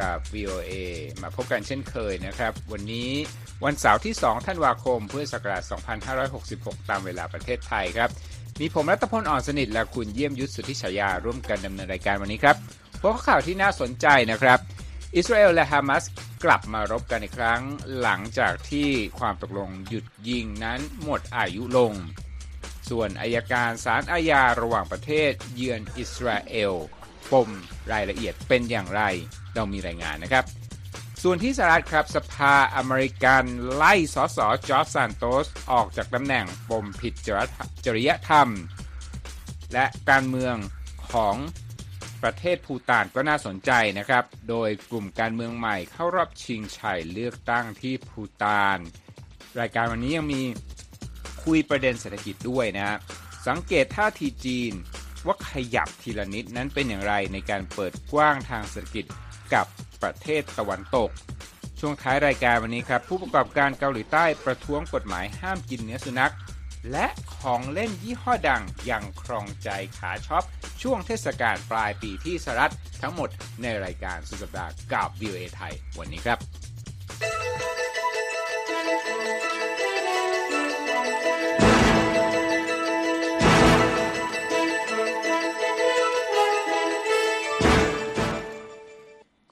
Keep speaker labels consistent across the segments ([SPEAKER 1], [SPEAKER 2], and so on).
[SPEAKER 1] กับ VOA มาพบกันเช่นเคยนะครับ วันนี้วันเสาร์ที่ 2 ธันวาคม พุทธศักราช 2566 ตามเวลาประเทศไทยครับ มีผมรัตพลอ่อนสนิทและคุณเยี่ยมยุทธสุทธิฉายาร่วมกันดำเนินรายการวันนี้ครับพวกข่าวที่น่าสนใจนะครับ อิสราเอลและฮามาสกลับมารบกันอีกครั้งหลังจากที่ความตกลงหยุดยิงนั้นหมดอายุลง ส่วนอายการศาลอาญาระหว่างประเทศเยือนอิสราเอล ปมรายละเอียดเป็นอย่างไร เรามีรายงานนะครับ ส่วนที่สหรัฐครับสภาอเมริกันไล่สสจอร์จซานโตสออกจากตำแหน่งปมผิดจริยธรรม และการเมืองของประเทศภูตานก็น่าสนใจนะครับ โดยกลุ่มการเมืองใหม่เข้ารอบชิงชัยเลือกตั้งที่ภูตาน รายการวันนี้ยังมีคุยประเด็นเศรษฐกิจด้วยนะ สังเกตท่าทีจีน ว่าขยับทีละนิดนั้นเป็นอย่างไรในการเปิดกว้างทางเศรษฐกิจกับประเทศตะวันตก ช่วงท้ายรายการวันนี้ครับ ผู้ประกอบการเกาหลีใต้ประท้วงกฎหมายห้ามกินเนื้อสุนัข และของเล่นยี่ห้อดังยังครองใจขาช็อป ช่วงเทศกาลปลายปีที่สหรัฐทั้งหมดในรายการสุดสัปดาห์กับ VOA ไทย วันนี้ครับ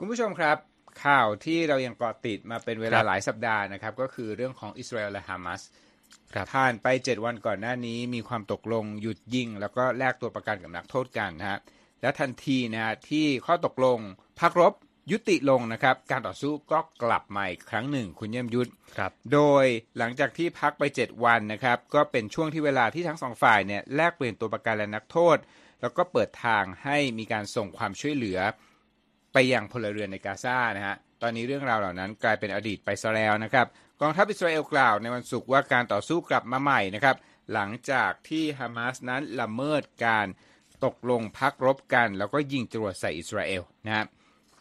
[SPEAKER 1] คุณผู้ชมครับ ข่าวที่เรายังเกาะติดมาเป็นเวลาหลายสัปดาห์นะครับ ก็คือเรื่องของอิสราเอลและฮามาสผ่านไป 7 วันก่อนหน้านี้มีความตกลงหยุดยิง แล้วก็แลกตัวประกันกับนักโทษกันนะฮะและทันทีนะฮะที่ข้อตกลงพักรบยุติลงนะครับ การต่อสู้ก็กลับมาอีกครั้งหนึ่งคุณเยี่ยมยุทธโดยหลังจากที่พักไป 7 วันนะครับ ก็เป็นช่วงที่เวลาที่ทั้งสองฝ่ายเนี่ยแลกเปลี่ยนตัวประกันและนักโทษ แล้วก็เปิดทางให้มีการส่งความช่วยเหลือ ไปยังพลเรือนในกาซานะฮะตอนนี้เรื่องราวเหล่านั้นกลายเป็นอดีตไปซะแล้วนะครับกองทัพอิสราเอลกล่าวในวันศุกร์ว่าการต่อสู้กลับมาใหม่นะครับหลังจากที่ฮามาสนั้นละเมิดการตกลงพักรบกัน แล้วก็ยิงจรวดใส่อิสราเอลนะครับ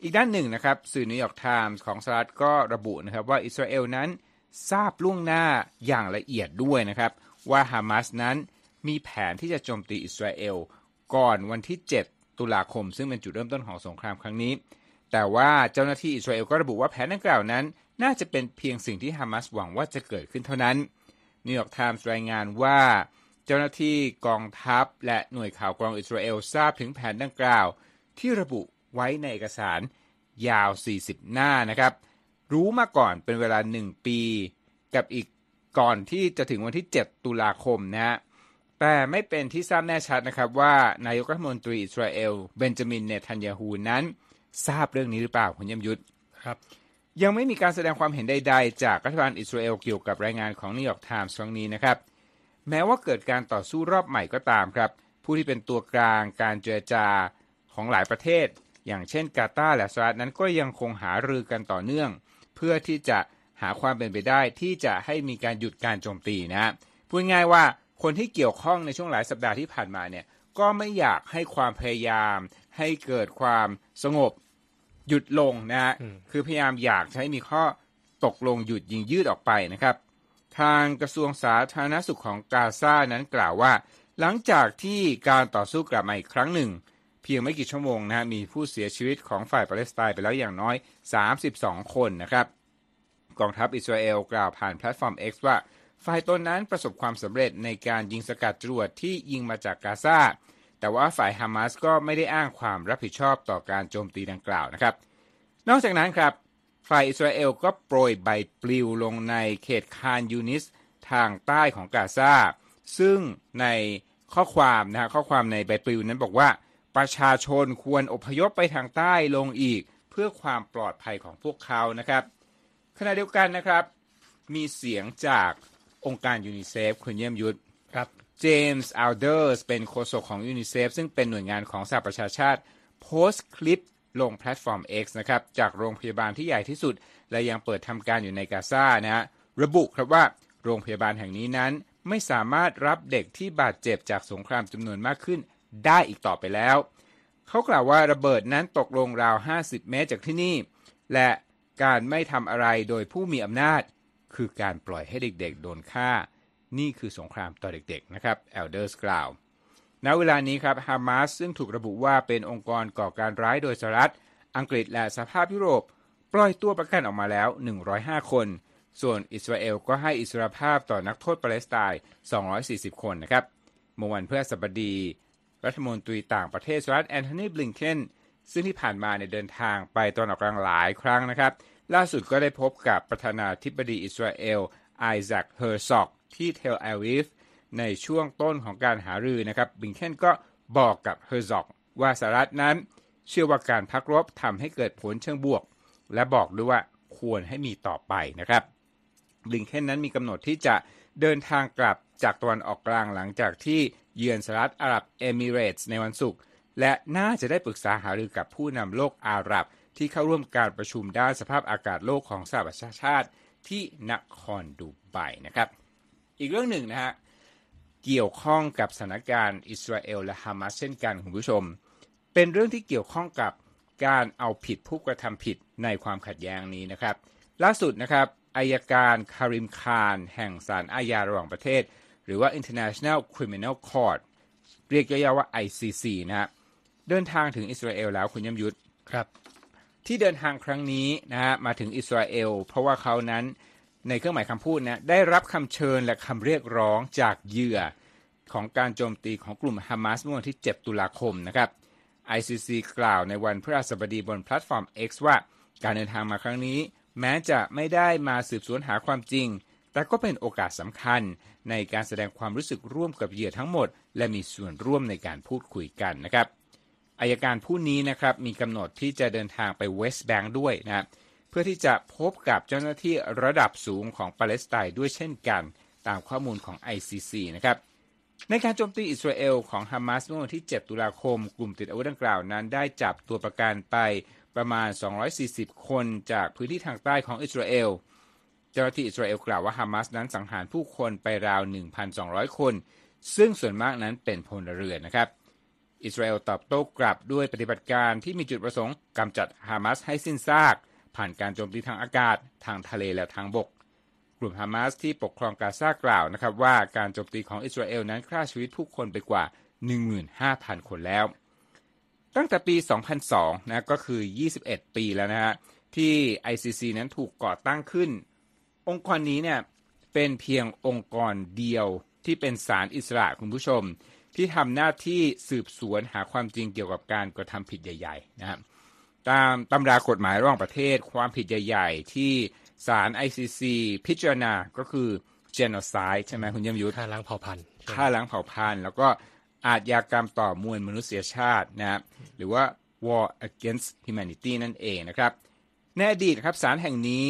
[SPEAKER 1] อีกด้านหนึ่งนะครับสื่อนิวยอร์กไทมส์ของสหรัฐก็ระบุนะครับว่าอิสราเอลนั้นทราบล่วงหน้าอย่างละเอียดด้วยนะครับว่าฮามาสนั้นมีแผนที่จะโจมตีอิสราเอลก่อนวันที่ 7 ตุลาคม ซึ่งเป็นจุดเริ่มต้นของสงครามครั้งนี้ แต่ว่าเจ้าหน้าที่อิสราเอลก็ระบุว่าแผนดังกล่าวนั้น น่าจะเป็นเพียงสิ่งที่ฮามาสหวังว่าจะเกิดขึ้นเท่านั้นนิวยอร์กไทมส์รายงานว่าเจ้าหน้าที่กองทัพและหน่วยข่าวกรองอิสราเอลทราบถึงแผนดังกล่าว ที่ระบุไว้ในเอกสารยาว 40 หน้านะครับ รู้มาก่อนเป็นเวลา 1 ปี กับอีกก่อนที่จะถึงวันที่ 7 ตุลาคมนะฮะ แต่ไม่เป็นที่ทราบแน่ชัดนะครับว่านายกรัฐมนตรีอิสราเอลเบนจามินเนทันยาฮูนั้น ทราบเรื่องนี้หรือเปล่าคุณเยี่ยมยุทธ
[SPEAKER 2] ครับ
[SPEAKER 1] ยังไม่มีการแสดงความเห็นใดๆ จากรัฐบาลอิสราเอลเกี่ยวกับรายงานของนิวยอร์กไทมส์ครั้งนี้นะครับ แม้ว่าเกิดการต่อสู้รอบใหม่ก็ตามครับ ผู้ที่เป็นตัวกลางการเจรจาของหลายประเทศ อย่างเช่นกาตาร์และสหรัฐนั้นก็ยังคงหารือกันต่อเนื่อง เพื่อที่จะหาความเป็นไปได้ที่จะให้มีการหยุดการโจมตีนะพูดง่ายว่า คนที่เกี่ยวข้องในช่วงหลายสัปดาห์ที่ผ่านมาเนี่ยก็ไม่อยากให้ความพยายาม ให้เกิดความสงบหยุดลงนะฮะคือพยายามอยากให้มีข้อตกลงหยุดยิงยืดออกไปนะครับ ทางกระทรวงสาธารณสุขของกาซานั้นกล่าวว่า หลังจากที่การต่อสู้กลับมาอีกครั้งหนึ่งพียงไม่กี่ชั่วโมงนะมีผู้เสียชีวิตของฝ่ายปาเลสไตน์ไปแล้วอย่างน้อย 32 คนนะครับ กองทัพอิสราเอลกล่าวผ่านแพลตฟอร์ม X ว่า ฝ่ายตนนั้นประสบความสำเร็จในการยิงสกัดจรวดที่ยิงมาจากกาซาแต่ว่าฝ่ายฮามาสก็ไม่ได้อ้างความรับผิดชอบต่อการโจมตีดังกล่าวนะครับ นอกจากนั้นครับฝ่ายอิสราเอลก็โปรยใบปลิวลงในเขตคานยูนิสทางใต้ของกาซาซึ่งในข้อความนะฮะข้อความในใบปลิวนั้นบอกว่าประชาชนควรอพยพไปทางใต้ลงอีกเพื่อความปลอดภัยของพวกเขานะครับ ขณะเดียวกันนะครับ มีเสียงจาก องค์การยูนิเซฟคุณเยี่ยมยุทธ
[SPEAKER 2] ครับ
[SPEAKER 1] เจมส์เอลเดอร์เป็นโฆษกของยูนิเซฟซึ่งเป็นหน่วยงานของสหประชาชาติโพสต์คลิปลงแพลตฟอร์ม X นะครับ จากโรงพยาบาลที่ใหญ่ที่สุด และยังเปิดทำการอยู่ในกาซานะฮะระบุครับว่าโรงพยาบาลแห่งนี้นั้น ไม่สามารถรับเด็กที่บาดเจ็บจากสงครามจำนวนมากขึ้นได้อีกต่อไปแล้ว เขากล่าวว่าระเบิดนั้นตกลงราว 50 เมตรจากที่นี่ และการไม่ทำอะไรโดยผู้มีอำนาจ คือการปล่อยให้เด็กๆ โดนฆ่า นี่คือสงครามต่อเด็กๆนะครับเอลเดอร์สกล่าวณเวลานี้ครับฮามาสซึ่งถูกระบุว่าเป็นองค์กรก่อการร้ายโดยสหรัฐ อังกฤษและสหภาพยุโรป ปล่อยตัวประกันออกมาแล้ว 105 คน ส่วนอิสราเอลก็ให้อิสรภาพต่อนักโทษปาเลสไตน์ 240 คนนะครับเมื่อวันพฤหัสบดี รัฐมนตรีต่างประเทศสหรัฐแอนโทนีบลิงเคนซึ่งที่ผ่านมาได้เดินทางไปตะวันออกกลางหลายครั้งนะครับ ล่าสุดก็ได้พบกับประธานาธิบดีอิสราเอลไอแซคเฮอร์ซอกที่เทลอาวิฟในช่วงต้นของการหารือนะครับบลิงเคนก็บอกกับเฮอร์ซอกว่าสหรัฐนั้น เชื่อว่าการพักรบทำให้เกิดผลเชิงบวก และบอกด้วยว่าควรให้มีต่อไปนะครับบิงเคนนั้นมีกำหนดที่จะเดินทางกลับจากตะวันออกกลางหลังจากที่เยือนสหรัฐอาหรับเอมิเรตส์ในวันศุกร์และน่าจะได้ปรึกษาหารือกับผู้นำโลกอาหรับ ที่เข้าร่วมการประชุมด้านสภาพอากาศโลกของสหประชาชาติที่นครดูไบนะครับ อีกเรื่องหนึ่งนะฮะเกี่ยวข้องกับสถานการณ์อิสราเอลและฮามาสเช่นกันคุณผู้ชม เป็นเรื่องที่เกี่ยวข้องกับการเอาผิดผู้กระทำผิดในความขัดแย้งนี้นะครับ ล่าสุดนะครับอายการคาริมคารแห่งศาลอาญาระหว่างประเทศ หรือว่า International Criminal Court เรียกย่อๆว่า ICC นะฮะเดินทางถึงอิสราเอลแล้วคุณยมยุทธ
[SPEAKER 2] ครับ
[SPEAKER 1] ที่เดินทางครั้งนี้นะฮะมาถึงอิสราเอล เพราะว่าเขานั้นในเครื่องหมายคำพูดนะได้รับคำเชิญและคำเรียกร้องจากเหยื่อของการโจมตีของกลุ่มฮามาสเมื่อวันที่ 7 ตุลาคมนะครับ ICC กล่าวในวันพฤหัสบดีบนแพลตฟอร์ม X ว่าการเดินทางมาครั้งนี้ แม้จะไม่ได้มาสืบสวนหาความจริง แต่ก็เป็นโอกาสสำคัญในการแสดงความรู้สึกร่วมกับเหยื่อทั้งหมด และมีส่วนร่วมในการพูดคุยกันนะครับ อายการผู้นี้นะครับมีกำหนดที่จะเดินทางไปเวสต์แบงค์ด้วยนะเพื่อที่จะพบกับเจ้าหน้าที่ระดับสูงของปาเลสไตน์ด้วยเช่นกัน ตามข้อมูลของ ICC นะครับในการโจมตีอิสราเอลของฮามาสเมื่อวันที่ 7 ตุลาคม กลุ่มติดอาวุธดังกล่าวนั้น ได้จับตัวประกันไปประมาณ 240 คนจากพื้นที่ทางใต้ของอิสราเอล เจ้าหน้าที่อิสราเอลกล่าวว่าฮามาสนั้นสังหารผู้คนไปราว 1,200 คน ซึ่งส่วนมากนั้นเป็นพลเรือนนะครับ อิสราเอลตอบโต้กลับด้วยปฏิบัติการที่มีจุดประสงค์กำจัดฮามาสให้สิ้นซาก ผ่านการโจมตีทางอากาศ ทางทะเลและทางบก กลุ่มฮามาสที่ปกครองกาซากล่าวนะครับว่าการโจมตีของอิสราเอลนั้นฆ่าชีวิตผู้คนไปกว่า 15,000 คนแล้ว ตั้งแต่ปี 2002 นะก็คือ 21 ปีแล้วนะฮะที่ ICC นั้นถูกก่อตั้งขึ้น องค์กรนี้เนี่ยเป็นเพียงองค์กรเดียวที่เป็นศาลอิสระคุณผู้ชม ที่ทำหน้าที่สืบสวนหาความจริงเกี่ยวกับการกระทำผิดใหญ่ๆนะครับตามตำรากฎหมายระหว่างประเทศความผิดใหญ่ๆ ที่ศาล ICC พิจารณาก็คือ genocide ใช่ไหมคุณยมยุทธ
[SPEAKER 2] ฆ่าล้างเผ่าพันธุ์
[SPEAKER 1] ฆ่าล้างเผ่าพันธุ์แล้วก็อาชญากรรมต่อมวลมนุษยชาตินะครับหรือว่า war against humanity นั่นเองนะครับในอดีตครับศาลแห่งนี้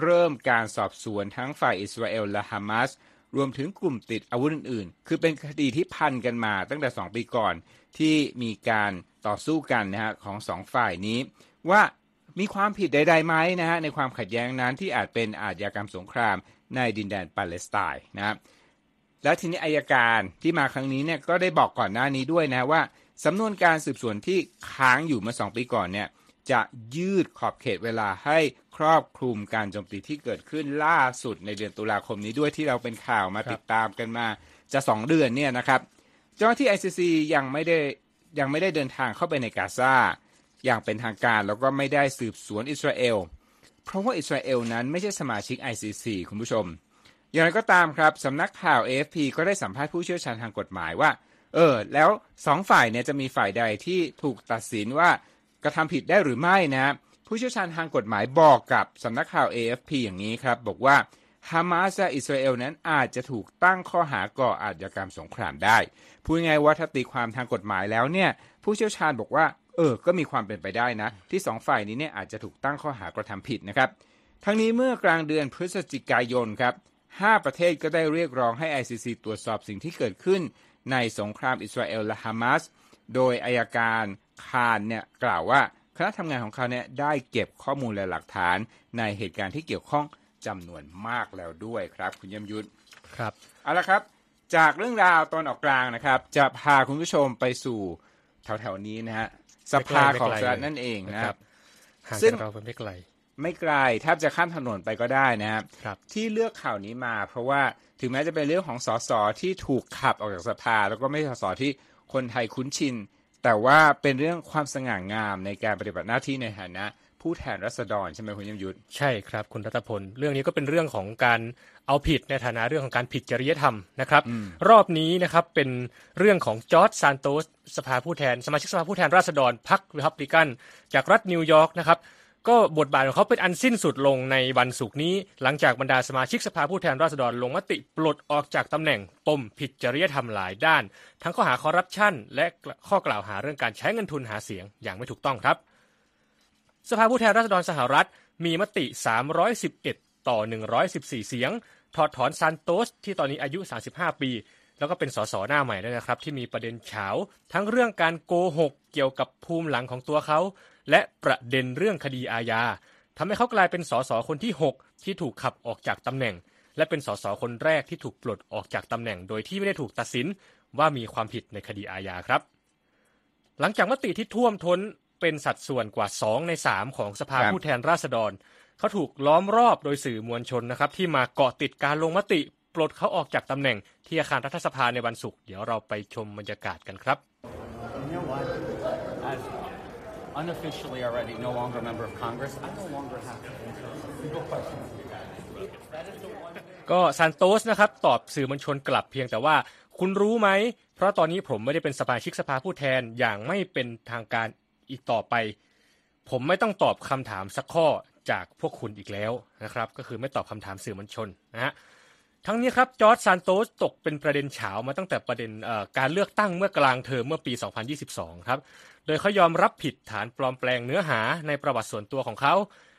[SPEAKER 1] เริ่มการสอบสวนทั้งฝ่ายอิสราเอลและฮามาส รวมถึงกลุ่มติดอาวุธอื่นๆ คือเป็นคดีที่พันกันมาตั้งแต่ 2 ปีก่อนที่มีการต่อสู้กันนะฮะของสองฝ่ายนี้ ว่ามีความผิดใดๆไหมนะฮะในความขัดแย้งนั้นที่อาจเป็นอาชญากรรมสงครามในดินแดนปาเลสไตน์นะครับแล้วทีนี้อายการที่มาครั้งนี้เนี่ยก็ได้บอกก่อนหน้านี้ด้วยนะว่าสำนวนการสืบสวนที่ค้างอยู่เมื่อสองปีก่อนเนี่ย จะยืดขอบเขตเวลาให้ครอบคลุมการโจมตีที่เกิดขึ้นล่าสุดในเดือนตุลาคมนี้ด้วยที่เราเป็นข่าวมาติดตามกันมาจะสองเดือนเนี่ยนะครับ เจ้าหน้าที่ ICC ยังไม่ได้ยังไม่ได้เดินทางเข้าไปในกาซาอย่างเป็นทางการแล้วก็ไม่ได้สืบสวนอิสราเอล เพราะว่าอิสราเอลนั้นไม่ใช่สมาชิก ICC คุณผู้ชม อย่างไรก็ตามครับสำนักข่าว AFP ก็ได้สัมภาษณ์ผู้เชี่ยวชาญทางกฎหมายว่า เออ แล้วสองฝ่ายเนี่ยจะมีฝ่ายใดที่ถูกตัดสินว่า กระทำผิดได้หรือไม่นะผู้เชี่ยวชาญทางกฎหมายบอกกับสำนักข่าว AFP อย่างนี้ครับ บอกว่าฮามาสและอิสราเอลนั้นอาจจะถูกตั้งข้อหาก่ออาชญากรรมสงครามได้ พูดง่ายว่าถ้าตีความทางกฎหมายแล้วเนี่ย ผู้เชี่ยวชาญบอกว่า เออ ก็มีความเป็นไปได้นะ ที่สองฝ่ายนี้เนี่ยอาจจะถูกตั้งข้อหากระทำผิดนะครับ ทั้งนี้เมื่อกลางเดือนพฤศจิกายนครับ5ประเทศก็ได้เรียกร้องให้ ICC ตรวจสอบสิ่งที่เกิดขึ้น ในสงครามอิสราเอลและฮามาส โดยอายการ คารเนี่ยกล่าวว่าคณะทำงานของเขาเนี่ยได้เก็บข้อมูลและหลักฐานในเหตุการณ์ที่เกี่ยวข้องจำนวนมากแล้วด้วยครับ คุณยมยุทธ
[SPEAKER 2] ครับ
[SPEAKER 1] เอาละครับ จากเรื่องราวตอนออกกลางนะครับ จะพาคุณผู้ชมไปสู่แถวๆนี้นะฮะสภาของสหรัฐนั่นเองนะครับ
[SPEAKER 2] ห่าง
[SPEAKER 1] ซึ่ง
[SPEAKER 2] จากเราไปไม่ไกล
[SPEAKER 1] ไม่ไกลแทบจะข้ามถนนไปก็ได้นะครับ
[SPEAKER 2] ครับ
[SPEAKER 1] ที่เลือกข่าวนี้มา เพราะว่าถึงแม้จะเป็นเรื่องของสสที่ถูกขับออกจากสภา แล้วก็ไม่ใช่สสที่คนไทยคุ้นชิน แต่ว่าเป็นเรื่องความสง่างามในการปฏิบัติหน้าที่ในฐานะ ผู้แทนรัษฎรใช่ไหมคุณยมยุทธ
[SPEAKER 2] ใช่ครับคุณรัตพลเรื่องนี้ก็เป็นเรื่องของการเอาผิดในฐานะเรื่องของการผิดจริยธรรมนะครับ รอบนี้นะครับเป็นเรื่องของจอร์จซานโตสสภาผู้แทน สมาชิกสภาผู้แทนราษฎรพรรครีพับลิกัน จากรัฐนิวยอร์กนะครับ ก็บทบาทของเขาเป็นอันสิ้นสุดลงในวันศุกร์นี้ หลังจากบรรดาสมาชิกสภาผู้แทนราษฎรลงมติปลดออกจากตำแหน่งปมผิดจริยธรรมหลายด้าน ทั้งข้อหาคอร์รัปชันและข้อกล่าวหาเรื่องการใช้เงินทุนหาเสียงอย่างไม่ถูกต้องครับ สภาผู้แทนราษฎรสหรัฐมีมติ 311 ต่อ 114 เสียง ถอดถอนซานโตสที่ตอนนี้อายุ 35 ปี แล้วก็เป็นสสหน้าใหม่ด้วยนะครับ ที่มีประเด็นเฉาทั้งเรื่องการโกหกเกี่ยวกับภูมิหลังของตัวเขา และประเด็นเรื่องคดีอาญาทำให้เขากลายเป็นสสคนที่ 6 ที่ถูกขับออกจากตำแหน่ง และเป็นสสคนแรกที่ถูกปลดออกจากตำแหน่ง โดยที่ไม่ได้ถูกตัดสินว่ามีความผิดในคดีอาญาครับ หลังจากมติที่ท่วมท้นเป็นสัดส่วนกว่า 2 ใน 3 ของสภา
[SPEAKER 1] ครับ
[SPEAKER 2] ผู้แทนราษฎร เขาถูกล้อมรอบโดยสื่อมวลชนนะครับ ที่มาเกาะติดการลงมติปลดเขาออกจากตำแหน่งที่อาคารรัฐสภาในวันศุกร์เดี๋ยวเราไปชมบรรยากาศกันครับ
[SPEAKER 3] unofficially already no longer a member of Congress, I no longer have to answer a single question.
[SPEAKER 2] ก็ซานโตสนะครับตอบสื่อมวลชนกลับเพียงแต่ว่าคุณรู้ไหม เพราะตอนนี้ผมไม่ได้เป็นสมาชิกสภาผู้แทนอย่างไม่เป็นทางการอีกต่อไป ผมไม่ต้องตอบคำถามสักข้อจากพวกคุณอีกแล้วนะครับ ก็คือไม่ตอบคำถามสื่อมวลชนนะฮะ ทั้งนี้ครับจอร์จซานโตสตกเป็นประเด็นเฉามาตั้งแต่ประเด็นเอ่อการเลือกตั้งเมื่อกลางเทอมเมื่อปี 2022 ครับ โดยเขายอมรับผิดฐานปลอมแปลงเนื้อหาในประวัติส่วนตัวของเขา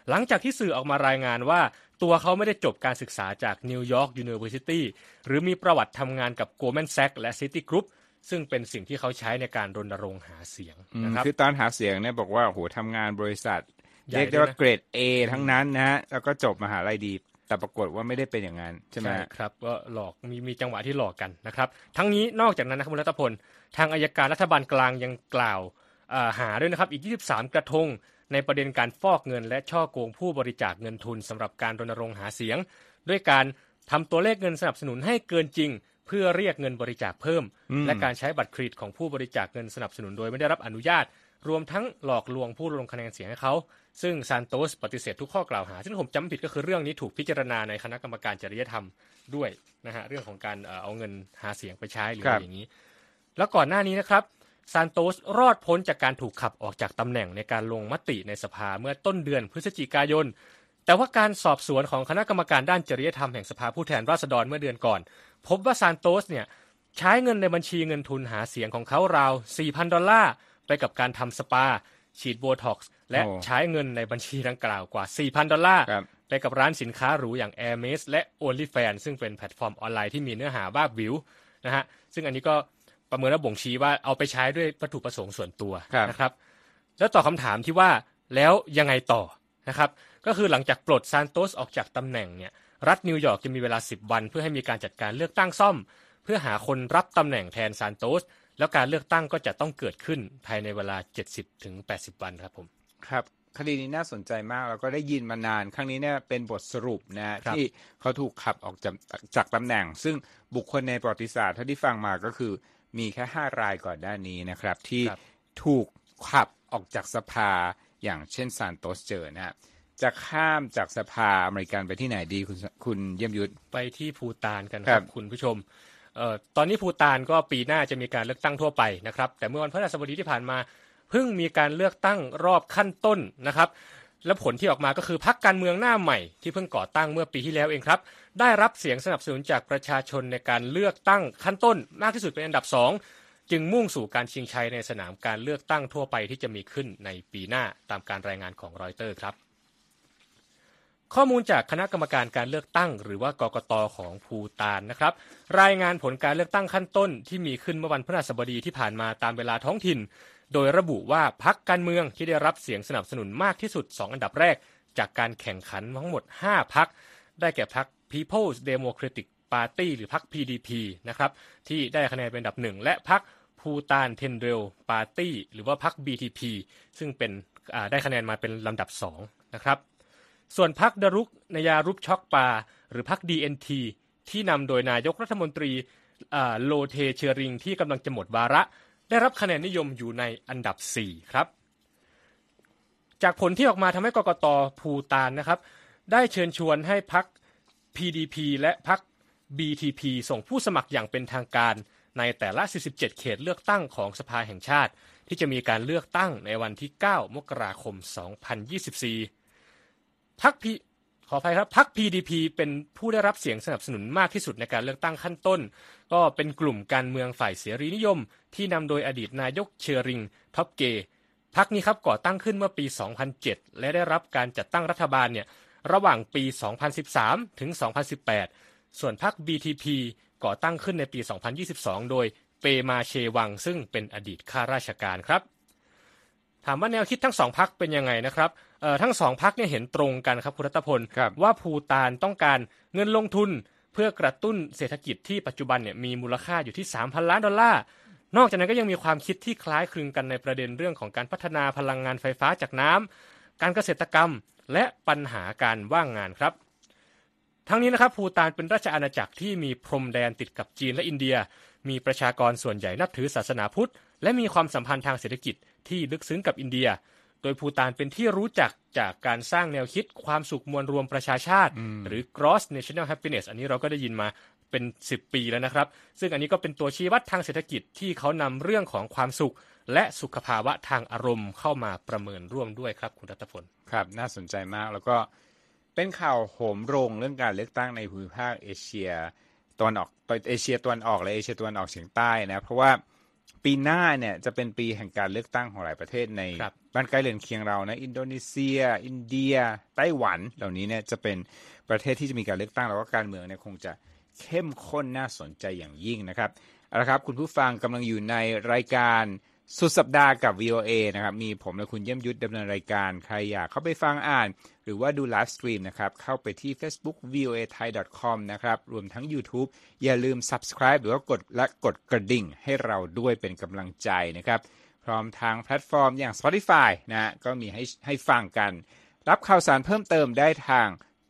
[SPEAKER 2] หลังจากที่สื่อออกมารายงานว่าตัวเขาไม่ได้จบการศึกษาจาก New York University หรือมีประวัติทำงานกับ Goldman Sachs และ Citigroup ซึ่งเป็นสิ่งที่เขาใช้ในการรณรงค์หาเสียงนะครับ
[SPEAKER 1] คือตอนหาเสียงเนี่ยบอกว่าโอ้โหทำงานบริษัท
[SPEAKER 2] ใหญ่
[SPEAKER 1] เรียกได้ว่า
[SPEAKER 2] ด้วยนะ
[SPEAKER 1] เกรด A ทั้งนั้นนะฮะแล้วก็จบมหาลัยดี แต่ปรากฏว่าไม่ได้เป็นอย่างนั้นใช่ไหม
[SPEAKER 2] ใช่
[SPEAKER 1] ฮะ
[SPEAKER 2] ครับก็หลอกมีมีจังหวะที่หลอกกันนะครับ ทั้งนี้นอกจากนั้นนะครับคุณรัตพลทางอัยการรัฐบาลกลางยังกล่าวอ่าหาด้วยนะครับอีก 23 กระทง ในประเด็นการฟอกเงิน และช่อโกงผู้บริจาคเงินทุนสำหรับการรณรงค์หาเสียง ด้วยการทำตัวเลขเงินสนับสนุนให้เกินจริง เพื่อเรียกเงินบริจาคเพิ่ม และการใช้บัตรเครดิตของผู้บริจาคเงินสนับสนุนโดยไม่ได้รับอนุญาต รวมทั้งหลอกลวงผู้ลงคะแนนเสียงให้เขา ซึ่งซานโตสปฏิเสธทุกข้อกล่าวหา ซึ่งผมจำไม่ผิดก็คือเรื่องนี้ถูกพิจารณาในคณะกรรมการจริยธรรมด้วยนะฮะเรื่องของการเอ่อเอาเงินหาเสียงไปใช้หรืออะไร
[SPEAKER 1] ครั
[SPEAKER 2] อะ
[SPEAKER 1] บ
[SPEAKER 2] อย่างนี้ แล้วก่อนหน้านี้นะครับซานโตสรอดพ้นจากการถูกขับออกจากตำแหน่งในการลงมติในสภาเมื่อต้นเดือนพฤศจิกายน แต่ว่าการสอบสวนของคณะกรรมการด้านจริยธรรมแห่งสภาผู้แทนราษฎรเมื่อเดือนก่อน พบว่าซานโตสเนี่ยใช้เงินในบัญชีเงินทุนหาเสียงของเขาราว 4,000 ดอลลาร์ ไปกับการทำสปา ฉีดโบท็อกซ์และ
[SPEAKER 1] โอ้
[SPEAKER 2] ใช้เงินในบัญชีดังกล่าวกว่า 4,000 ดอลลาร์
[SPEAKER 1] ครับ
[SPEAKER 2] ไปกับร้านสินค้าหรูอย่าง Hermes และ OnlyFans ซึ่งเป็นแพลตฟอร์มออนไลน์ที่มีเนื้อหาวาบหวิวนะฮะซึ่งอันนี้ก็ประเมินและบ่งชี้ว่าเอาไปใช้ด้วยวัตถุประสงค์ส่วนตัว
[SPEAKER 1] ครับ
[SPEAKER 2] นะครับแล้วตอบคำถามที่ว่าแล้วยังไงต่อนะครับก็คือหลังจากปลดซานโตสออกจากตำแหน่งเนี่ยรัฐนิวยอร์กจะมีเวลา 10 วัน เพื่อให้มีการจัดการเลือกตั้งซ่อม เพื่อหาคนรับตำแหน่งแทนซานโตส แล้วการเลือกตั้งก็จะต้องเกิดขึ้นภายในเวลา 70ถึง80 วันครับผม
[SPEAKER 1] ครับคดีนี้น่าสนใจมากแล้วก็ได้ยินมานาน ครั้งนี้เนี่ยเป็นบทสรุปนะฮะ
[SPEAKER 2] ครับ
[SPEAKER 1] ที่เขาถูกขับออกจากจากตำแหน่ง ซึ่งบุคคลในประวัติศาสตร์เท่าที่ฟังมาก็คือมีแค่ 5 รายก่อนหน้านี้นะครับ ที่
[SPEAKER 2] ครับ
[SPEAKER 1] ถูกขับออกจากสภาอย่างเช่นซานโตสเจอนะฮะจะข้ามจากสภาอเมริกันไปที่ไหนดีคุณคุณเยี่ยมยุทธ
[SPEAKER 2] ไปที่ภูตานกันค
[SPEAKER 1] ครั
[SPEAKER 2] รับบคุณผู้ชมเอ่อ ตอนนี้ภูตานก็ปีหน้าจะมีการเลือกตั้งทั่วไปนะครับ แต่เมื่อวันพฤหัสบดีที่ผ่านมาเพิ่งมีการเลือกตั้งรอบขั้นต้นนะครับ และผลที่ออกมาก็คือพรรคการเมืองหน้าใหม่ที่เพิ่งก่อตั้งเมื่อปีที่แล้วเองครับ ได้รับเสียงสนับสนุนจากประชาชนในการเลือกตั้งขั้นต้น มากที่สุดเป็นอันดับสองจึงมุ่งสู่การชิงชัยในสนามการเลือกตั้งทั่วไปที่จะมีขึ้นในปีหน้าตามการรายงานของรอยเตอร์ครับ ข้อมูลจากคณะกรรมการการเลือกตั้ง หรือว่ากกตของภูตานนะครับ รายงานผลการเลือกตั้งขั้นต้น ที่มีขึ้นเมื่อวันพฤหัสบดีที่ผ่านมาตามเวลาท้องถิ่น โดยระบุว่าพักการเมืองที่ได้รับเสียงสนับสนุนมากที่สุด 2 อันดับแรก จากการแข่งขันทั้งหมด 5 พัก ได้แก่พัก People's Democratic Party หรือพัก PDP นะครับที่ได้คะแนนเป็นอันดับหนึ่งและพักภูตานเทนเดลปาร์ตี้หรือว่าพัก BTP ซึ่งเป็นได้คะแนนมาเป็นลำดับสองนะครับ ส่วนพักดรุกนายารุปช็อกปา หรือพัก DNT ที่นำโดยนายกรัฐมนตรีโลเทเชอริงที่กำลังจะหมดวาระ ได้รับคะแนนนิยมอยู่ในอันดับ 4 ครับ จากผลที่ออกมาทำให้กกตภูตานนะครับ ได้เชิญชวนให้พัก PDP และพัก BTP ส่งผู้สมัครอย่างเป็นทางการในแต่ละ 47 เขตเลือกตั้งของสภาแห่งชาติ ที่จะมีการเลือกตั้งในวันที่ 9 มกราคม 2024 พักพีขออภัยครับพัก PDP เป็นผู้ได้รับเสียงสนับสนุนมากที่สุดในการเลือกตั้งขั้นต้น ก็เป็นกลุ่มการเมืองฝ่ายเสรีนิยม ที่นำโดยอดีตนายกเชอริงท็อปเกพักนี้ครับก่อตั้งขึ้นเมื่อปี 2007 และได้รับการจัดตั้งรัฐบาลเนี่ยระหว่างปี 2013 ถึง 2018 ส่วนพรรค BTP ก่อตั้งขึ้นในปี 2022 โดยเปมาเชวัง ซึ่งเป็นอดีตข้าราชการครับ ถามว่าแนวคิดทั้งสองพักเป็นยังไงนะครับ ทั้งสองพักเนี่ยเห็นตรงกันครับคุณรัตพล ว่าภูตานต้องการเงินลงทุนเพื่อกระตุ้นเศรษฐกิจที่ปัจจุบันเนี่ยมีมูลค่าอยู่ที่ 3,000 ล้านดอลลาร์นอกจากนั้นก็ยังมีความคิดที่คล้ายคลึงกันในประเด็นเรื่องของการพัฒนาพลังงานไฟฟ้าจากน้ำการเกษตรกรรม และปัญหาการว่างงานครับ ทั้งนี้นะครับภูตานเป็นราชอาณาจักรที่มีพรมแดนติดกับจีนและอินเดีย มีประชากรส่วนใหญ่นับถือศาสนาพุทธ และมีความสัมพันธ์ทางเศรษฐกิจที่ลึกซึ้งกับอินเดีย โดยภูตานเป็นที่รู้จักจากการสร้างแนวคิดความสุขมวลรวมประชาชาติ หรือ gross national happiness อันนี้เราก็ได้ยินมาเป็น 10 ปีแล้วนะครับ ซึ่งอันนี้ก็เป็นตัวชี้วัดทางเศรษฐกิจที่เขานำเรื่องของความสุข และสุขภาวะทางอารมณ์เข้ามาประเมินร่วมด้วยครับคุณรัตพล
[SPEAKER 1] ครับ น่าสนใจมากแล้วก็เป็นข่าวโหมโรงเรื่องการเลือกตั้งในภูมิภาคเอเชียตอนออกเอเชียตะวันออกและเอเชียตะวันออกเฉียงใต้นะเพราะว่า ปีหน้าเนี่ยจะเป็นปีแห่งการเลือกตั้งของหลายประเทศในบ้านใกล้เรือนเคียงเรานะ อินโดนีเซีย อินเดีย ไต้หวัน เหล่านี้เนี่ยจะเป็นประเทศที่จะมีการเลือกตั้งแล้วก็การเมืองเนี่ยคงจะเข้มข้นน่าสนใจอย่างยิ่งนะครับเอาละครับ คุณผู้ฟังกำลังอยู่ในรายการ สุดสัปดาห์กับ VOA นะครับ มีผมและคุณเยี่ยมยุทธดำเนินรายการ ใครอยากเข้าไปฟังอ่าน หรือว่าดู livestream นะครับ เข้าไปที่ Facebook voathai.com นะครับ รวมทั้ง YouTube อย่าลืม subscribe หรือว่ากดและกดกระดิ่งให้เราด้วยเป็นกำลังใจนะครับ พร้อมทางแพลตฟอร์มอย่าง Spotify นะก็มีให้ให้ฟังกัน รับข่าวสารเพิ่มเติมได้ทาง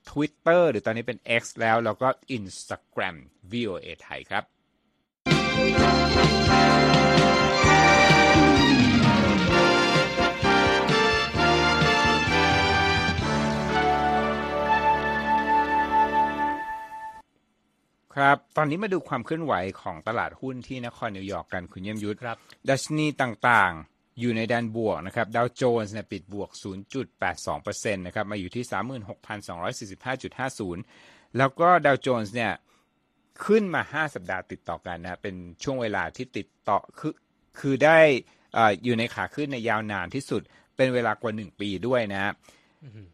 [SPEAKER 1] Twitter หรือตอนนี้เป็น X แล้วแล้วก็ Instagram VOA ไทยครับ ครับ ตอนนี้มาดูความเคลื่อนไหวของตลาดหุ้นที่นครนิวยอร์กกันคุณเยี่ยมยุทธ
[SPEAKER 2] ครับ
[SPEAKER 1] ดัชนีต่างๆ อยู่ในแดนบวกนะครับดาวโจนส์เนี่ยปิดบวก 0.82%นะครับมาอยู่ที่ 36,245.50 แล้วก็ดาวโจนส์เนี่ยขึ้นมา 5 สัปดาห์ติดต่อกันนะเป็นช่วงเวลาที่ติดต่อคือคือได้ออยู่ในขาขึ้นในยาวนานที่สุดเป็นเวลากว่า 1 ปีด้วยนะ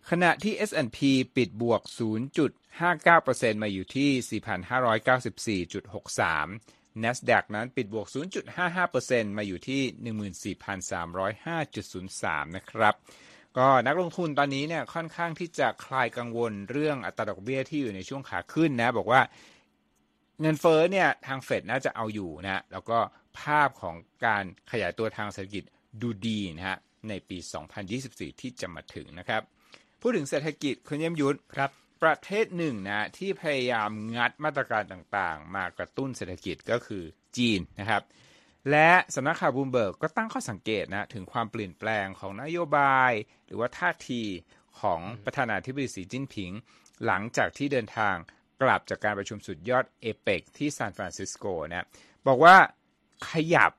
[SPEAKER 1] ขณะที่ S&P ปิดบวก 0.59%มาอยู่ที่ 4,594.63 NASDAQ นั้นปิดบวก 0.55%มาอยู่ที่ 14,305.03 นะครับ ก็นักลงทุนตอนนี้เนี่ยค่อนข้างที่จะคลายกังวลเรื่องอัตราดอกเบี้ยที่อยู่ในช่วงขาขึ้นนะ บอกว่าเงินเฟ้อเนี่ยทางเฟดน่าจะเอาอยู่นะแล้วก็ภาพของการขยายตัวทางเศรษฐกิจดูดีนะฮะในปี 2024 ที่จะมาถึงนะครับ พูดถึงเศรษฐกิจคุณเยี่ยมยุทธ
[SPEAKER 2] ครับ
[SPEAKER 1] ประเทศหนึ่งนะที่พยายามงัดมาตรการต่างๆ มากระตุ้นเศรษฐกิจก็คือจีนนะครับ และสำนักข่าวบลูมเบิร์กก็ตั้งข้อสังเกตนะถึงความเปลี่ยนแปลงของนโยบาย หรือว่าท่าทีของประธานาธิบดีสีจิ้นผิง หลังจากที่เดินทางกลับจากการประชุมสุดยอดเอเปกที่ซานฟรานซิสโกนะบอกว่าขยับ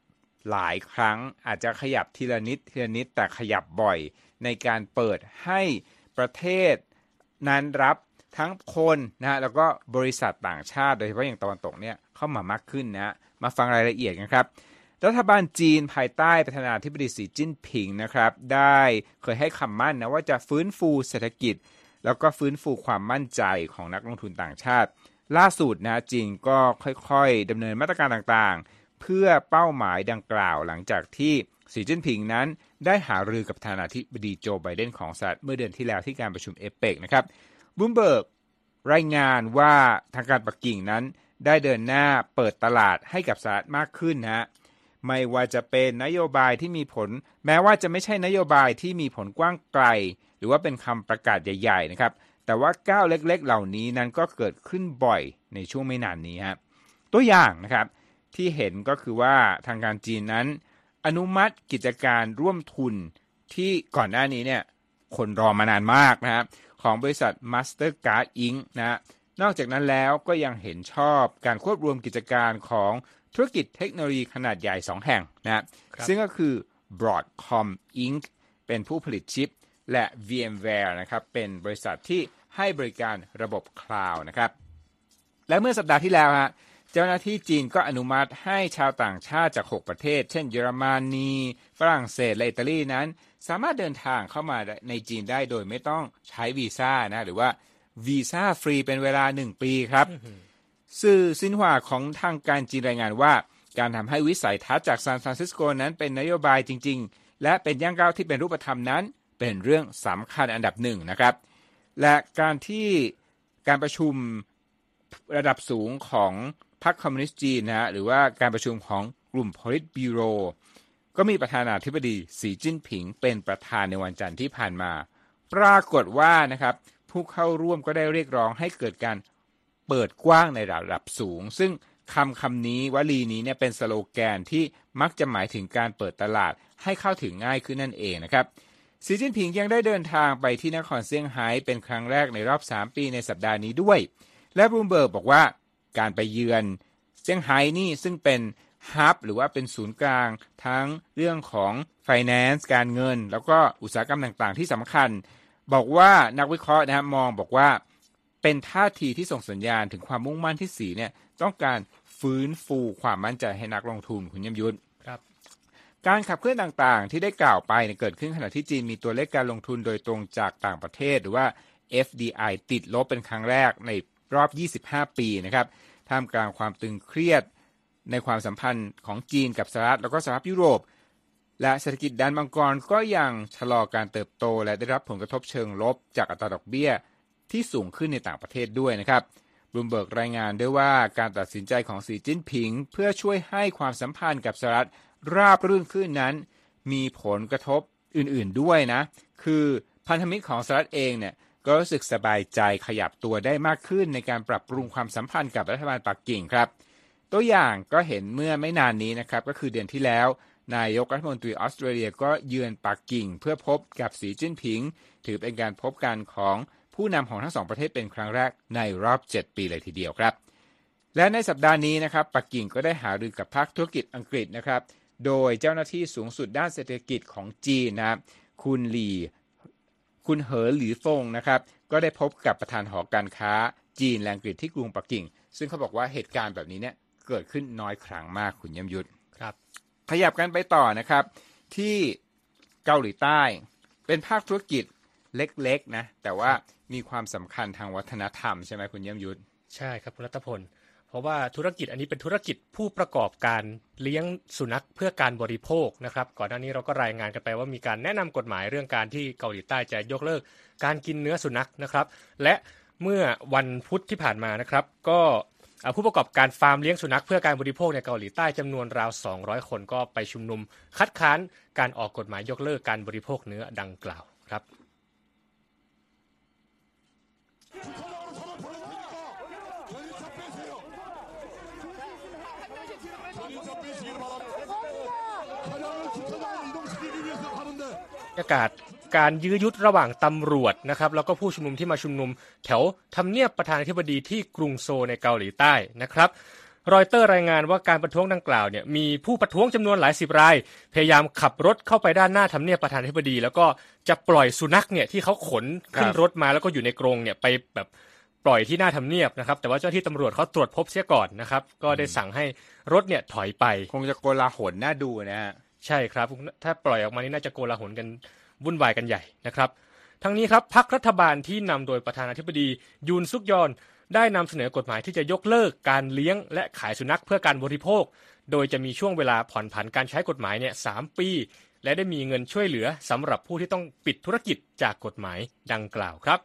[SPEAKER 1] หลายครั้งอาจจะขยับทีละนิดทีละนิดแต่ขยับบ่อยในการเปิดให้ประเทศนั้นรับ ทั้งคนนะฮะแล้วก็บริษัทต่างชาติ โดยเฉพาะอย่างตะวันตกเนี่ยเข้ามามากขึ้นนะมาฟังรายละเอียดกันครับรัฐบาลจีนภายใต้ประธานาธิบดีสีจิ้นผิงนะครับ ได้เคยให้คำมั่นนะว่าจะฟื้นฟูเศรษฐกิจ แล้วก็ฟื้นฟูความมั่นใจของนักลงทุนต่างชาติ ล่าสุดนะจีนก็ค่อยๆดำเนินมาตรการต่างๆ เพื่อเป้าหมายดังกล่าวหลังจากที่สีจิ้นผิงนั้นได้หารือกับประธานาธิบดีโจไบเดนของสหรัฐเมื่อเดือนที่แล้วที่การประชุมเอเปกนะครับ บูมเบิร์กรายงานว่าทางการปักกิ่งนั้นได้เดินหน้าเปิดตลาดให้กับสหรัฐมากขึ้นนะไม่ว่าจะเป็นนโยบายที่มีผล แม้ว่าจะไม่ใช่นโยบายที่มีผลกว้างไกล หรือว่าเป็นคำประกาศใหญ่ ๆ นะครับ แต่ว่าก้าวเล็ก ๆ เหล่านี้นั้นก็เกิดขึ้นบ่อยในช่วงไม่นานนี้ครับตัวอย่างนะครับที่เห็นก็คือว่าทางการจีนนั้น อนุมัติกิจการร่วมทุนที่ก่อนหน้านี้เนี่ยคนรอมานานมากนะครับ ของบริษัท Mastercard Inc. นะฮะนอกจากนั้นแล้วก็ยังเห็นชอบการควบรวมกิจการของธุรกิจเทคโนโลยีขนาดใหญ่ 2 แห่งนะฮะ
[SPEAKER 2] ครับ
[SPEAKER 1] ซึ่งก็คือ Broadcom Inc. เป็นผู้ผลิตชิป และ VMware นะครับเป็นบริษัทที่ให้บริการระบบคลาวด์นะครับ และเมื่อสัปดาห์ที่แล้วฮะ เจ้าหน้าที่จีนก็อนุมัติให้ชาวต่างชาติจาก 6 ประเทศ เช่น เยอรมนี ฝรั่งเศส และอิตาลีนั้น สามารถเดินทางเข้ามาในจีนได้โดยไม่ต้องใช้วีซ่านะ หรือว่า visa free เป็นเวลา 1 ปีครับ สื่อซินหวาของทางการจีนรายงานว่า การทำให้วิสัยทัศน์จากซานฟรานซิสโกนั้นเป็นนโยบายจริง ๆ และเป็นย่างก้าวที่เป็นรูปธรรมนั้น เป็นเรื่องสำคัญอันดับหนึ่งนะครับ และการที่การประชุมระดับสูงของพ รรคคอมมิวนิสต์จีนนะฮะหรือว่าการประชุมของกลุ่ม Politburo ก็มีประธานาธิบดีสีจิ้นผิงเป็นประธานในวันจันทร์ที่ผ่านมา ปรากฏว่านะครับผู้เข้าร่วมก็ได้เรียกร้องให้เกิดการเปิดกว้างในระดับสูง ซึ่งคำคำนี้วลีนี้เนี่ยเป็นสโลแกนที่มักจะหมายถึงการเปิดตลาดให้เข้าถึงง่ายขึ้นนั่นเองนะครับสีจิ้นผิงยังได้เดินทางไปที่นครเซี่ยงไฮ้เป็นครั้งแรกในรอบ 3 ปีในสัปดาห์นี้ด้วย และบลูมเบิร์กบอกว่า การไปเยือนเซี่ยงไฮ้นี่ซึ่งเป็น hub หรือว่าเป็นศูนย์กลางทั้งเรื่องของ finance การเงิน แล้วก็อุตสาหกรรมต่างๆ ที่สำคัญ บอกว่านักวิเคราะห์นะฮะมองบอกว่าเป็นท่าทีที่ส่งสัญญาณถึงความมุ่งมั่นที่สีเนี่ยต้องการฟื้นฟูความมั่นใจให้นักลงทุนคุณยมยุทธ
[SPEAKER 2] ครับ
[SPEAKER 1] การขับเคลื่อนต่างๆ ที่ได้กล่าวไปเนี่ยเกิดขึ้นขณะที่จีนมีตัวเลขการลงทุนโดยตรงจากต่างประเทศ หรือว่า FDI ติดลบเป็นครั้งแรกในรอบ 25 ปีนะครับ ท่ามกลางความตึงเครียดในความสัมพันธ์ของจีนกับสหรัฐแล้วก็สหภาพยุโรป และเศรษฐกิจด้านมังกรก็ยังชะลอการเติบโต และได้รับผลกระทบเชิงลบจากอัตราดอกเบี้ยที่สูงขึ้นในต่างประเทศด้วยนะครับบลูมเบิร์กรายงานด้วยว่าการตัดสินใจของสีจิ้นผิง เพื่อช่วยให้ความสัมพันธ์กับสหรัฐราบรื่นขึ้นนั้น มีผลกระทบอื่นๆด้วยนะ คือพันธมิตรของสหรัฐเองเนี่ย ก็รู้สึกสบายใจขยับตัวได้มากขึ้นในการปรับปรุงความสัมพันธ์กับรัฐบาลปักกิ่งครับ ตัวอย่างก็เห็นเมื่อไม่นานนี้นะครับก็คือเดือนที่แล้ว นายกรัฐมนตรีออสเตรเลียก็เยือนปักกิ่ง เพื่อพบกับสีจิ้นผิง ถือเป็นการพบกันของผู้นำของทั้งสองประเทศเป็นครั้งแรกในรอบ 7 ปีเลยทีเดียวครับ และในสัปดาห์นี้นะครับปักกิ่งก็ได้หารือกับภาคธุรกิจอังกฤษนะครับ โดยเจ้าหน้าที่สูงสุดด้านเศรษฐกิจของจีนนะคุณหลี คุณเหอหลีฟงนะครับก็ได้พบกับประธานหอการค้า จีนและอังกฤษที่กรุงปักกิ่ง ซึ่งเขาบอกว่าเหตุการณ์แบบนี้เนี่ยเกิดขึ้นน้อยครั้งมากคุณยมยุทธ
[SPEAKER 2] ครับ
[SPEAKER 1] ขยับกันไปต่อนะครับ ที่เกาหลีใต้ เป็นภาคธุรกิจเล็กๆนะแต่ว่ามีความสำคัญทางวัฒนธรรมใช่ไหมคุณเยี่ยมยุทธ
[SPEAKER 2] ใช่ครับคุณรัตพล เพราะว่าธุรกิจอันนี้เป็นธุรกิจผู้ประกอบการเลี้ยงสุนัขเพื่อการบริโภคนะครับ ก่อนหน้านี้เราก็รายงานกันไปว่ามีการแนะนำกฎหมายเรื่องการที่เกาหลีใต้จะยกเลิกการกินเนื้อสุนัขนะครับ และเมื่อวันพุธที่ผ่านมานะครับ ก็ผู้ประกอบการฟาร์มเลี้ยงสุนัขเพื่อการบริโภคในเกาหลีใต้จำนวนราว 200 คนก็ไปชุมนุม คัดค้านการออกกฎหมายยกเลิกการบริโภคเนื้อดังกล่าวครับ รรยากาศการยื้อยุดระหว่างตำรวจนะครับแล้วก็ผู้ชุมนุมที่มาชุมนุม แถวทำเนียบประธานาธิบดีที่กรุงโซลในเกาหลีใต้นะครับรอยเตอร์รายงานว่าการประท้วงดังกล่าวเนี่ยมีผู้ประท้วงจำนวนหลายสิบราย พยายามขับรถเข้าไปด้านหน้าทำเนียบประธานาธิบดี แล้วก็จะปล่อยสุนัขเนี่ยที่เขาขนขึ้นรถมาแล้วก็อยู่ในกรงเนี่ยไปแบบปล่อยที่หน้าทำเนียบนะครับแต่ว่าเจ้าหน้าที่ตำรวจเขาตรวจพบเสียก่อนนะครับก็ได้สั่งให้รถเนี่ยถอยไป
[SPEAKER 1] คงจะโกลาหลน่าดูนะฮะ
[SPEAKER 2] ใช่ครับ ถ้าปล่อยออกมานี่น่าจะโกลาหลกันวุ่นวายกันใหญ่นะครับ ทั้งนี้ครับพักรัฐบาลที่นำโดยประธานาธิบดียูนซุกยอนได้นำเสนอกฎหมายที่จะยกเลิกการเลี้ยง และขายสุนัขเพื่อการบริโภค โดยจะมีช่วงเวลาผ่อนผันการใช้กฎหมายเนี่ยสามปี และได้มีเงินช่วยเหลือสำหรับผู้ที่ต้องปิดธุรกิจจากกฎหมายดังกล่าวครับ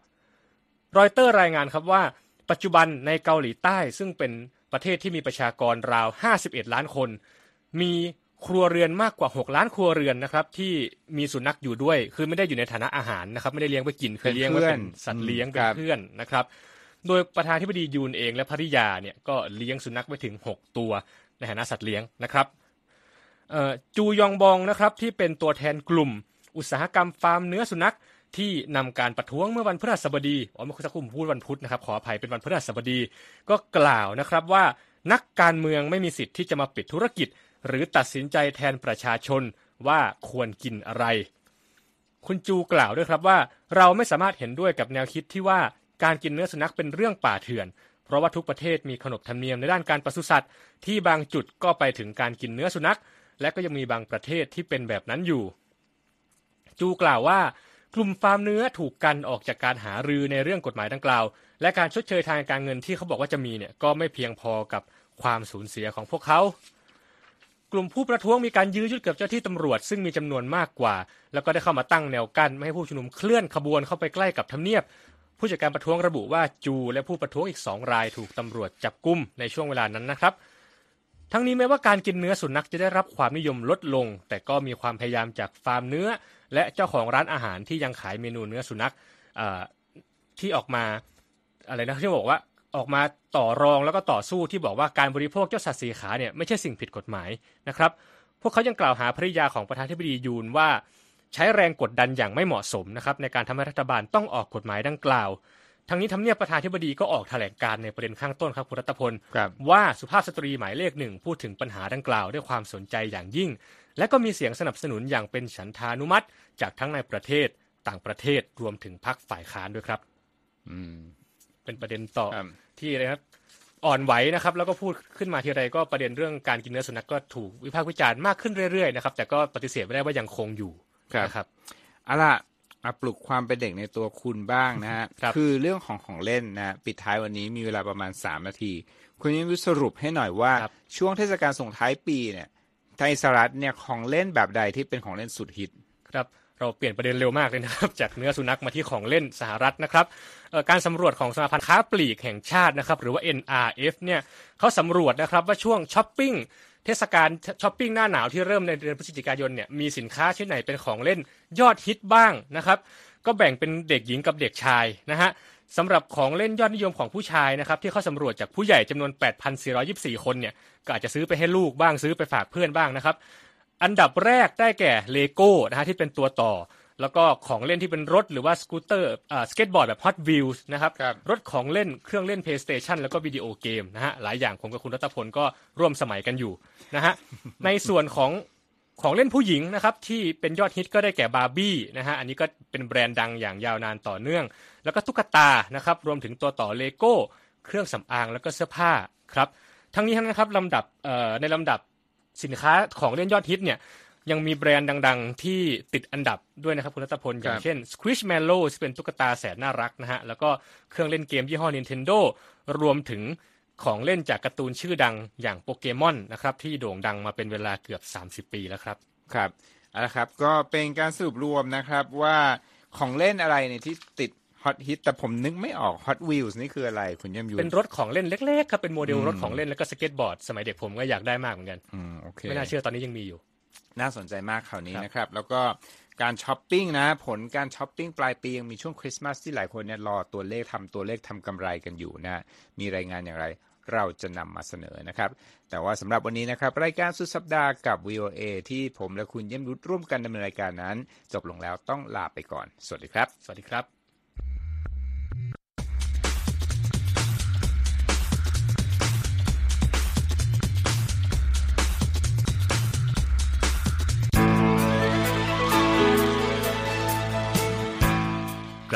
[SPEAKER 2] รอยเตอร์รายงานครับว่า ปัจจุบันในเกาหลีใต้ซึ่งเป็นประเทศที่มีประชากรราว 51 ล้านคน มี ครัวเรือนมากกว่า 6 ล้านครัวเรือนนะครับที่มีสุนัขอยู่ด้วย คือไม่ได้อยู่ในฐานะอาหารนะครับไม่ได้เลี้ยงไปกินคือเลี้ยงไว้เป็นสัตว์เลี้ยงเป็นเพื่อนนะครับ โดยประธานาธิบดียูนเองและภริยาเนี่ยก็เลี้ยงสุนัขไว้ถึง 6 ตัวในฐานะสัตว์เลี้ยงนะครับจูยองบองนะครับที่เป็นตัวแทนกลุ่ม อุตสาหกรรมฟาร์มเนื้อสุนัขที่นำการประท้วงเมื่อวันพฤหัสบดีอ๋อเมื่อสักครู่พูดวันพุธนะครับขออภัยเป็นวันพฤหัสบดี ก็กล่าวนะครับว่านักการเมืองไม่มีสิทธิ์ที่จะมาปิดธุรกิจ หรือตัดสินใจแทนประชาชนว่าควรกินอะไร คุณจูกล่าวด้วยครับว่า เราไม่สามารถเห็นด้วยกับแนวคิดที่ว่าการกินเนื้อสุนัขเป็นเรื่องป่าเถื่อน เพราะว่าทุกประเทศมีขนบธรรมเนียมในด้านการปศุสัตว์ ที่บางจุดก็ไปถึงการกินเนื้อสุนัข และก็ยังมีบางประเทศที่เป็นแบบนั้นอยู่ จูกล่าวว่ากลุ่มฟาร์มเนื้อถูกกันออกจากการหารือในเรื่องกฎหมายดังกล่าว และการชดเชยทางการเงินที่เขาบอกว่าจะมีเนี่ยก็ไม่เพียงพอกับความสูญเสียของพวกเขา กลุ่มผู้ประท้วงมีการยื้อยุดกับเจ้าที่ตำรวจซึ่งมีจำนวนมากกว่า แล้วก็ได้เข้ามาตั้งแนวกั้นไม่ให้ผู้ชุมนุมเคลื่อนขบวนเข้าไปใกล้กับทำเนียบ ผู้จัดการประท้วงระบุว่าจูและผู้ประท้วงอีกสองรายถูกตำรวจจับกุมในช่วงเวลานั้นนะครับทั้งนี้แม้ว่าการกินเนื้อสุนัขจะได้รับความนิยมลดลง แต่ก็มีความพยายามจากฟาร์มเนื้อ และเจ้าของร้านอาหารที่ยังขายเมนูเนื้อสุนัขที่ออกมาอะไรนะที่บอกว่า ออกมาต่อรองแล้วก็ต่อสู้ที่บอกว่าการบริโภคเจ้าสัตว์สีขาเนี่ยไม่ใช่สิ่งผิดกฎหมายนะครับ พวกเขายังกล่าวหาภริยาของประธานาธิบดียูนว่า ใช้แรงกดดันอย่างไม่เหมาะสมนะครับในการทำให้รัฐบาลต้องออกกฎหมายดังกล่าว ทั้งนี้ทำเนียบประธานาธิบดีก็ออกแถลงการในประเด็นข้างต้นครับคุณรัตพลว่าสุภาพสตรีหมายเลขหนึ่งพูดถึงปัญหาดังกล่าวด้วยความสนใจอย่างยิ่ง และก็มีเสียงสนับสนุนอย่างเป็นฉันทานุมัติ จากทั้งในประเทศต่างประเทศรวมถึงพรรคฝ่ายค้านด้วยครับ
[SPEAKER 1] อืม
[SPEAKER 2] เป็นประเด็นต่อที่อะไรครับอ่อนไหวนะครับ แล้วก็พูดขึ้นมาทีไรก็ประเด็นเรื่องการกินเนื้อสุนัขก็ถูกวิพากษ์วิจารณ์มากขึ้นเรื่อยๆนะครับแต่ก็ปฏิเสธไม่ได้ว่ายังคงอยู่นะครับ
[SPEAKER 1] เอาล่ะมาปลุกความเป็นเด็กในตัวคุณบ้างนะฮะคคือเรื่องของของเล่นนะปิดท้ายวันนี้มีเวลาประมาณสามนาที คุณยิ่งวิสรุปให้หน่อยว่า ช่วงเทศกาลส่งท้ายปีเนี่ยในสหรัฐเนี่ยของเล่นแบบใดที่เป็นของเล่นสุดฮิต
[SPEAKER 2] ครับ เราเปลี่ยนประเด็นเร็วมากเลยนะครับ จากเนื้อสุนัขมาที่ของเล่นสหรัฐนะครับการสำรวจของสมาพันธ์ค้าปลีกแห่งชาตินะครับ หรือว่า NRF เนี่ยเขาสำรวจนะครับว่าช่วงช้อปปิ้งเทศกาลช้อปปิ้งหน้าหนาวที่เริ่มในเดือนพฤศจิกายนเนี่ยมีสินค้าชิ้นไหนเป็นของเล่นยอดฮิตบ้างนะครับ ก็แบ่งเป็นเด็กหญิงกับเด็กชายนะฮะสำหรับของเล่นยอดนิยมของผู้ชายนะครับที่เขาสำรวจจากผู้ใหญ่จำนวน 8,424 คนเนี่ยก็อาจจะซื้อไปให้ลูกบ้างซื้อไปฝากเพื่อนบ้างนะครับ อันดับแรกได้แก่เลโก้นะฮะที่เป็นตัวต่อ แล้วก็ของเล่นที่เป็นรถหรือว่าสกูตเตอร์อ่าสเก็ตบอร์ดแบบ Hot Wheels นะครับครับรถของเล่นเครื่องเล่น PlayStation แล้วก็วิดีโอเกมนะฮะหลายอย่างผมกับคุณรัตพลก็ร่วมสมัยกันอยู่นะฮะในส่วนของของเล่นผู้หญิงนะครับที่เป็นยอดฮิตก็ได้แก่บาร์บี้นะฮะอันนี้ก็เป็นแบรนด์ดังอย่างยาวนานต่อเนื่อง แล้วก็ตุ๊กตานะครับรวมถึงตัวต่อเลโก้ เครื่องสำอางแล้วก็เสื้อผ้าครับทั้งนี้ทั้งนั้นครับลำดับในลำดับ สินค้าของเล่นยอดฮิตเนี่ยยังมีแบรนด์ดัง ๆ ที่ติดอันดับด้วยนะครับคุณรัตพล อย่างเช่น Squishmallow ที่เป็นตุ๊กตาแสนน่ารักนะฮะ แล้วก็เครื่องเล่นเกมยี่ห้อ Nintendo รวมถึงของเล่นจากการ์ตูนชื่อดังอย่างโปเกมอนนะครับ ที่โด่งดังมาเป็นเวลาเกือบ 30 ปีแล้วครับ
[SPEAKER 1] ครับเอาละครับ ก็เป็นการสรุปรวมนะครับว่าของเล่นอะไรเนี่ยที่ติด ฮอตฮิตแต่ผมนึกไม่ออก Hot Wheels นี่คืออะไร คุณย่มยู
[SPEAKER 2] เป็นรถของเล่นเล็กๆครับเป็นโมเดลรถของเล่นแล้วก็สเก็ตบอร์ดสมัยเด็กผมก็อยากได้มากเหมือนกัน
[SPEAKER 1] อืมโอเค
[SPEAKER 2] ไม่น่าเชื่อตอนนี้ยังมีอยู่
[SPEAKER 1] น่าสนใจมากข่าวนี้นะครับ แล้วก็การช้อปปิ้งนะ ผลการช้อปปิ้งปลายปียังมีช่วงคริสต์มาสที่หลายคนเนี่ยรอตัวเลขทำตัวเลขทำกำไรกันอยู่นะมีรายงานอย่างไรเราจะนำมาเสนอนะครับ แต่ว่าสำหรับวันนี้นะครับ รายการสุดสัปดาห์กับ VOA ที่ผมและคุณเยี่ยมรุดร่วมกันดำเนินรายการนั้น จบลงแล้วต้องลาไปก่อน สวัสดีครับ
[SPEAKER 2] สวัสดีครับ